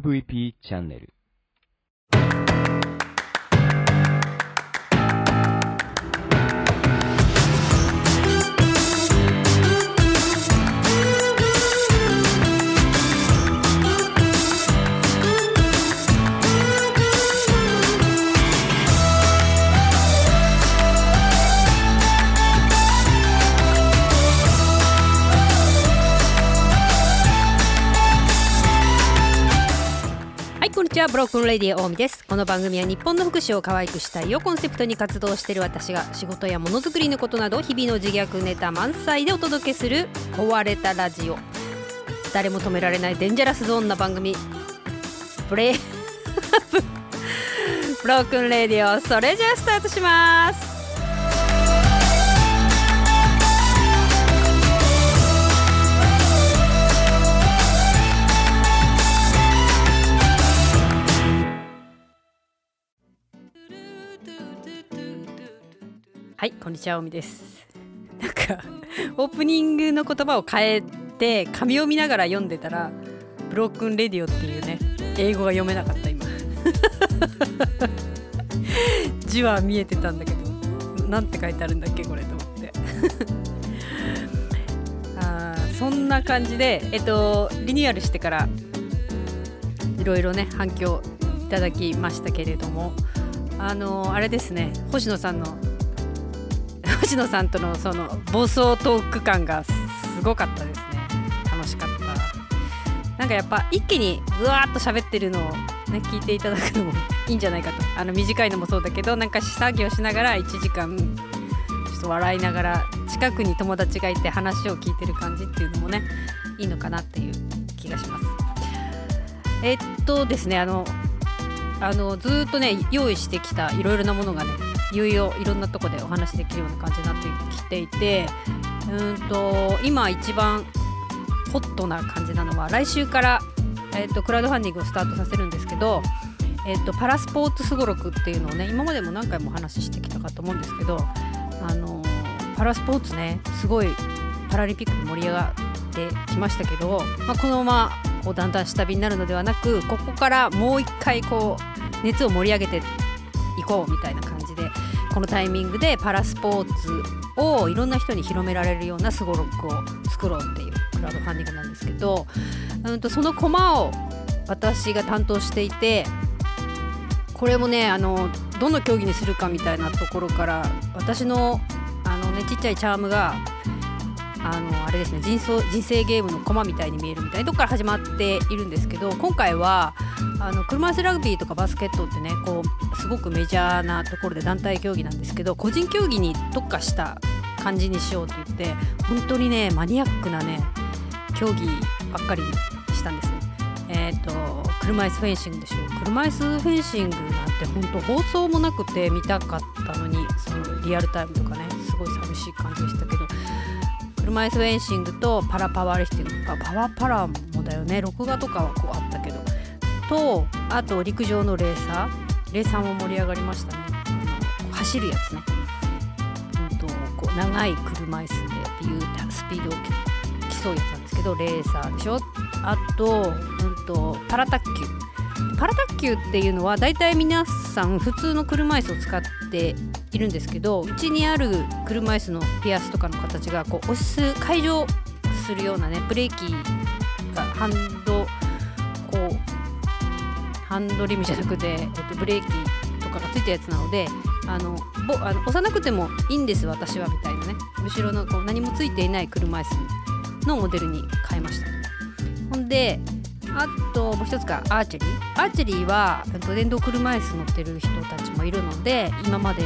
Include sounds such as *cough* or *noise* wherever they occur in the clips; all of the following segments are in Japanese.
MVP チャンネル。はいこんにちはブロックンレディオ大見です。この番組は日本の福祉を可愛くしたいをコンセプトに活動している私が仕事やものづくりのことなど日々の自虐ネタ満載でお届けする壊れたラジオ。誰も止められないデンジャラスゾーンな番組。ブレイ *laughs* Broken Radio それじゃあスタートします。はいこんにちはおみです。なんかオープニングの言葉を変えて紙を見ながら読んでたらブロークンレディオっていうね英語が読めなかった今。字は見えてたんだけどなんて書いてあるんだっけこれと思って。あーそんな感じでえっとリニューアルしてからいろいろね反響いただきましたけれどもあのあれですね星野さんの星野さんとのその暴走トーク感がすごかったですね。楽しかった。なんかやっぱ一気にぐわーっと喋ってるのをね聞いていただくのもいいんじゃないかと。あの短いのもそうだけどなんか作業しながら1時間ちょっと笑いながら近くに友達がいて話を聞いてる感じっていうのもねいいのかなっていう気がします。えっとですねあのあのずっとね用意してきたいろいろなものがねいよいよいろんなとこでお話できるような感じになってきていてうんと今一番ホットな感じなのは来週から、えっとクラウドファンディングをスタートさせるんですけど、えっとパラスポーツすごろくっていうのをね今までも何回もお話ししてきたかと思うんですけどあのパラスポーツねすごいパラリンピックで盛り上がってきましたけど、まあ、このままこうだんだん下火になるのではなくここからもう一回こう熱を盛り上げていこうみたいな感じこのタイミングでパラスポーツをいろんな人に広められるようなすごろくを作ろうっていうクラウドファンディングなんですけど、うん、とそのコマを私が担当していてこれもねあのどの競技にするかみたいなところから私のあの、ね、ちっちゃいチャームがあのあれですね人生人生ゲームのコマみたいに見えるみたいなとこから始まっているんですけど今回はあの車椅子ラグビーとかバスケットってねこうすごくメジャーなところで団体競技なんですけど個人競技に特化した感じにしようって言って本当にねマニアックなね競技ばっかりしたんです。えっ、と車椅子フェンシングでしょ車椅子フェンシングなんて本当放送もなくて見たかったのにそのリアルタイムとかねすごい寂しい感じでしたけど車椅子フェンシングとパラパワーリフティング。とかパワーパラもだよね。録画とかはこうあったけど。とあと陸上のレーサー。レーサーも盛り上がりましたね。走るやつね、うん、とこう長い車椅子でビューってスピードを競うやつなんですけどレーサーでしょ。あと,、うん、とパラ卓球。パラ卓球っていうのは大体皆さん普通の車椅子を使っているんですけどうちにある車椅子のピアスとかの形がこう押す解除するようなねブレーキがハンドこうハンドリムじゃなくて、えっと、ブレーキとかがついたやつなのであのぼあの押さなくてもいいんです私はみたいなね。後ろのこう何もついていない車椅子のモデルに変えました。ほんであともう一つがアーチェリー。アーチェリーは電動車椅子乗ってる人たちもいるので今まで、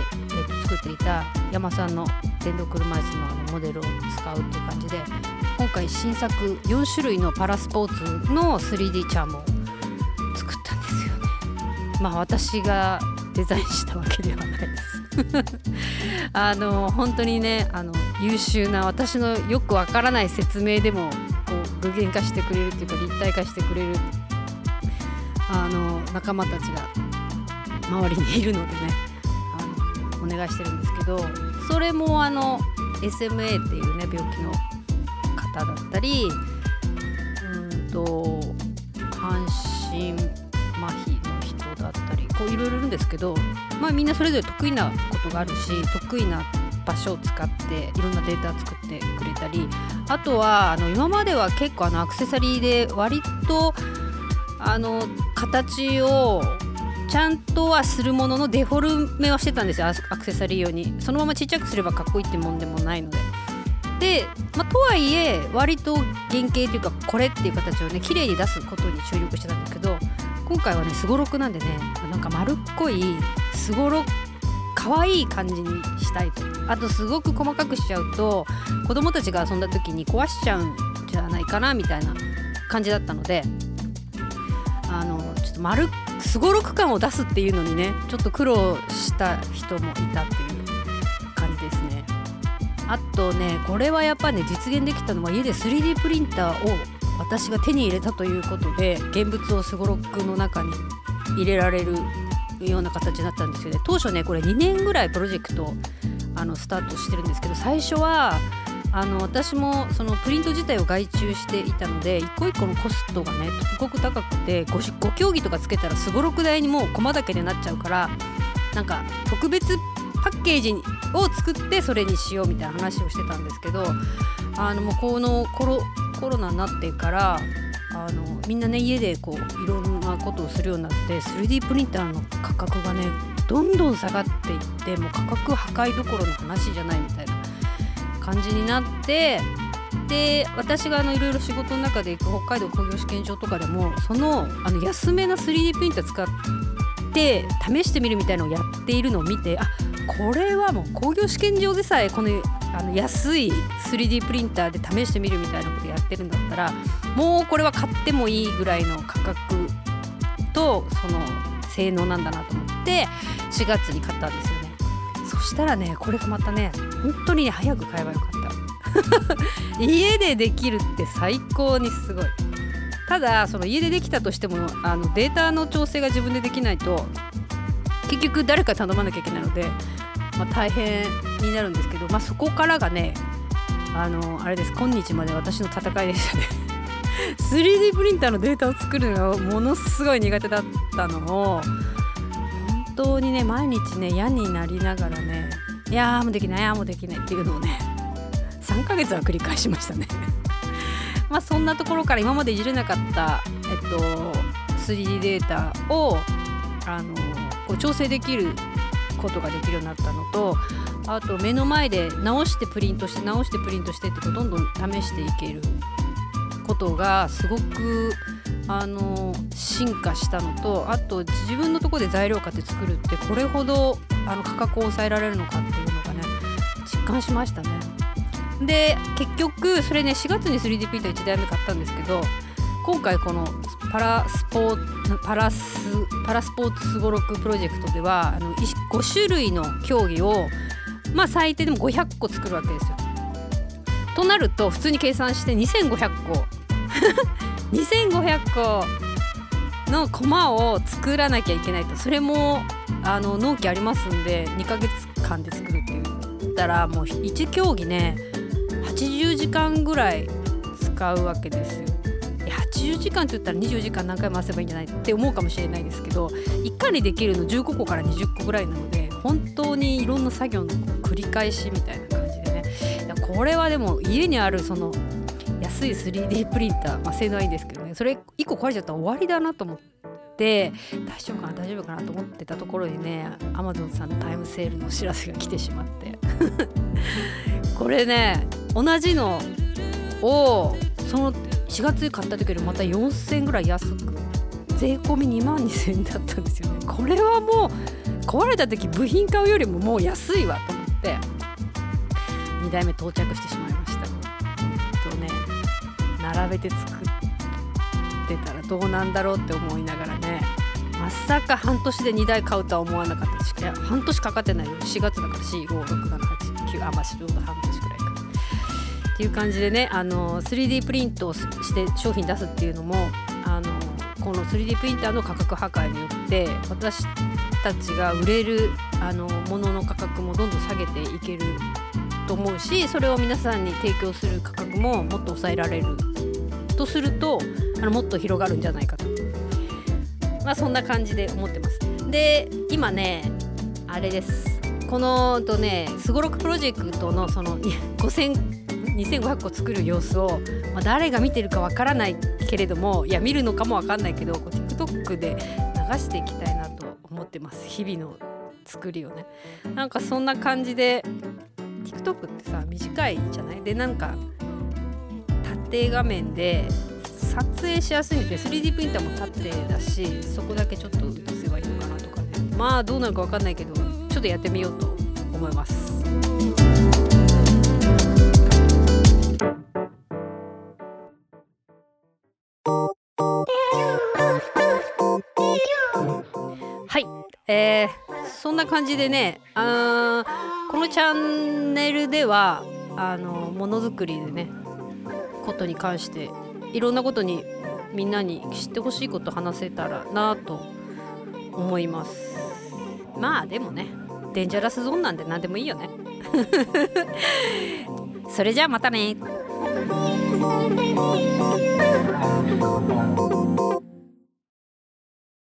作っていた山さんの電動車椅子ののモデルを使うっていう感じで今回新作4種類のパラスポーツの 3D チャームを作ったんですよね。まあ私がデザインしたわけではないです。*laughs* あの本当にねあの優秀な私のよくわからない説明でもこう具現化してくれるっていうか立体化してくれるあの仲間たちが周りにいるのでね。お願いしてるんですけどそれもあの SMA っていうね病気の方だったりうんと半心麻痺の人だったりこういろいろいるんですけど、まあ、みんなそれぞれ得意なことがあるし得意な場所を使っていろんなデータ作ってくれたりあとはあの今までは結構あのアクセサリーで割とあの形をちゃんとはするもののデフォルメはしてたんですよアクセサリー用に。そのままちっちゃくすればかっこいいってもんでもないので。で、まあ、とはいえ割と原型というかこれっていう形をね綺麗に出すことに注力してたんですけど今回はねすごろくなんでねなんか丸っこいすごろ可愛いい感じにしたいと。あとすごく細かくしちゃうと子供たちが遊んだ時に壊しちゃうんじゃないかなみたいな感じだったのであのちょっと丸っすごろく感を出すっていうのにねちょっと苦労した人もいたっていう感じですね。あとねこれはやっぱね実現できたのは家で 3D プリンターを私が手に入れたということで現物をすごろくの中に入れられるような形になったんですよね。当初ねこれ2年ぐらいプロジェクトあのスタートしてるんですけど最初はあの私もそのプリント自体を外注していたので一個一個のコストがねすごく高くて 5, 5競技とかつけたらすごろく台にもう駒だけでなっちゃうからなんか特別パッケージを作ってそれにしようみたいな話をしてたんですけどあのもうこのコロコロナになってからあのみんなね家でこういろんなことをするようになって 3D プリンターの価格がねどんどん下がっていってもう価格破壊どころの話じゃないみたいな。感じになってで私がいろいろ仕事の中で行く北海道工業試験場とかでもそのあの安めな 3D プリンター使って試してみるみたいなのをやっているのを見てあこれはもう工業試験場でさえこのあの安い 3D プリンターで試してみるみたいなことやってるんだったらもうこれは買ってもいいぐらいの価格とその性能なんだなと思って4月に買ったんですよね。そしたらねこれがまたね本当にね早く買えばよかった。*laughs* 家でできるって最高にすごい。ただその家でできたとしてもあのデータの調整が自分でできないと結局誰か頼まなきゃいけないので、まあ、大変になるんですけど、まあ、そこからがねあのあれです。今日まで私の戦いでしたね。*laughs* 3D プリンターのデータを作るのがものすごい苦手だったのを本当にね毎日ね嫌になりながらねいやーもうできないいやーもうできないっていうのをね3ヶ月は繰り返しましたね。*laughs* まあそんなところから今までいじれなかったえっと 3D データをあのこう調整できることができるようになったのとあと目の前で直してプリントして直してプリントしてってどんどん試していけることがすごくあの進化したのとあと自分のとこで材料買って作るってこれほどあの価格を抑えられるのかっていうのがね実感しましたね。で結局それね4月に 3D プリンター1台目買ったんですけど今回このパラスポーパラスパラスポーツすごろくプロジェクトではあの5種類の競技をまあ最低でも500個作るわけですよ。となると普通に計算して2500個2500個の駒を作らなきゃいけないとそれもあの納期ありますんで2ヶ月間で作るって言ったらもう1競技ね80時間ぐらい使うわけですよ。80時間って言ったら20時間何回回せばいいんじゃないって思うかもしれないですけど1回にできるの15個から20個ぐらいなので本当にいろんな作業の繰り返しみたいな感じでねこれはでも家にあるその安い 3D プリンター、まあ、性能はいいんですけどねそれ1個壊れちゃったら終わりだなと思って大丈夫かな大丈夫かなと思ってたところにね Amazon さんのタイムセールのお知らせが来てしまって。*laughs* これね同じのをその4月買った時よりまた4000円ぐらい安く税込み2万2000円だったんですよね。これはもう壊れた時部品買うよりももう安いわと思って2台目到着してしまいました。並べて作ってたらどうなんだろうって思いながらね。まさか半年で2台買うとは思わなかった。し半年かかってないよ。4月だから45678 9あまあちょうど半年くらいか。っていう感じでねあの 3D プリントをして商品出すっていうのもあのこの 3D プリンターの価格破壊によって私たちが売れるあのものの価格もどんどん下げていけると思うしそれを皆さんに提供する価格ももっと抑えられるとするとあのもっと広がるんじゃないかと。まあそんな感じで思ってます。で今ねあれです。このとねすごろくプロジェクトのその *laughs* 5000 2500個作る様子を、まあ、誰が見てるかわからないけれどもいや見るのかもわかんないけどこう TikTok で流していきたいなと思ってます。日々の作りをね。なんかそんな感じで TikTok ってさ短いじゃない？でなんか縦画面で撮影しやすいんで 3D プリンターも縦だしそこだけちょっと映せばいいのかなとかねまあどうなるか分かんないけどちょっとやってみようと思います。はい、えー、そんな感じでねあこのチャンネルではあのものづくりでねことに関していろんなことにみんなに知ってほしいこと話せたらなと思います。まあでもねデンジャラスゾーンなんで何でもいいよね。*laughs* それじゃあまたね。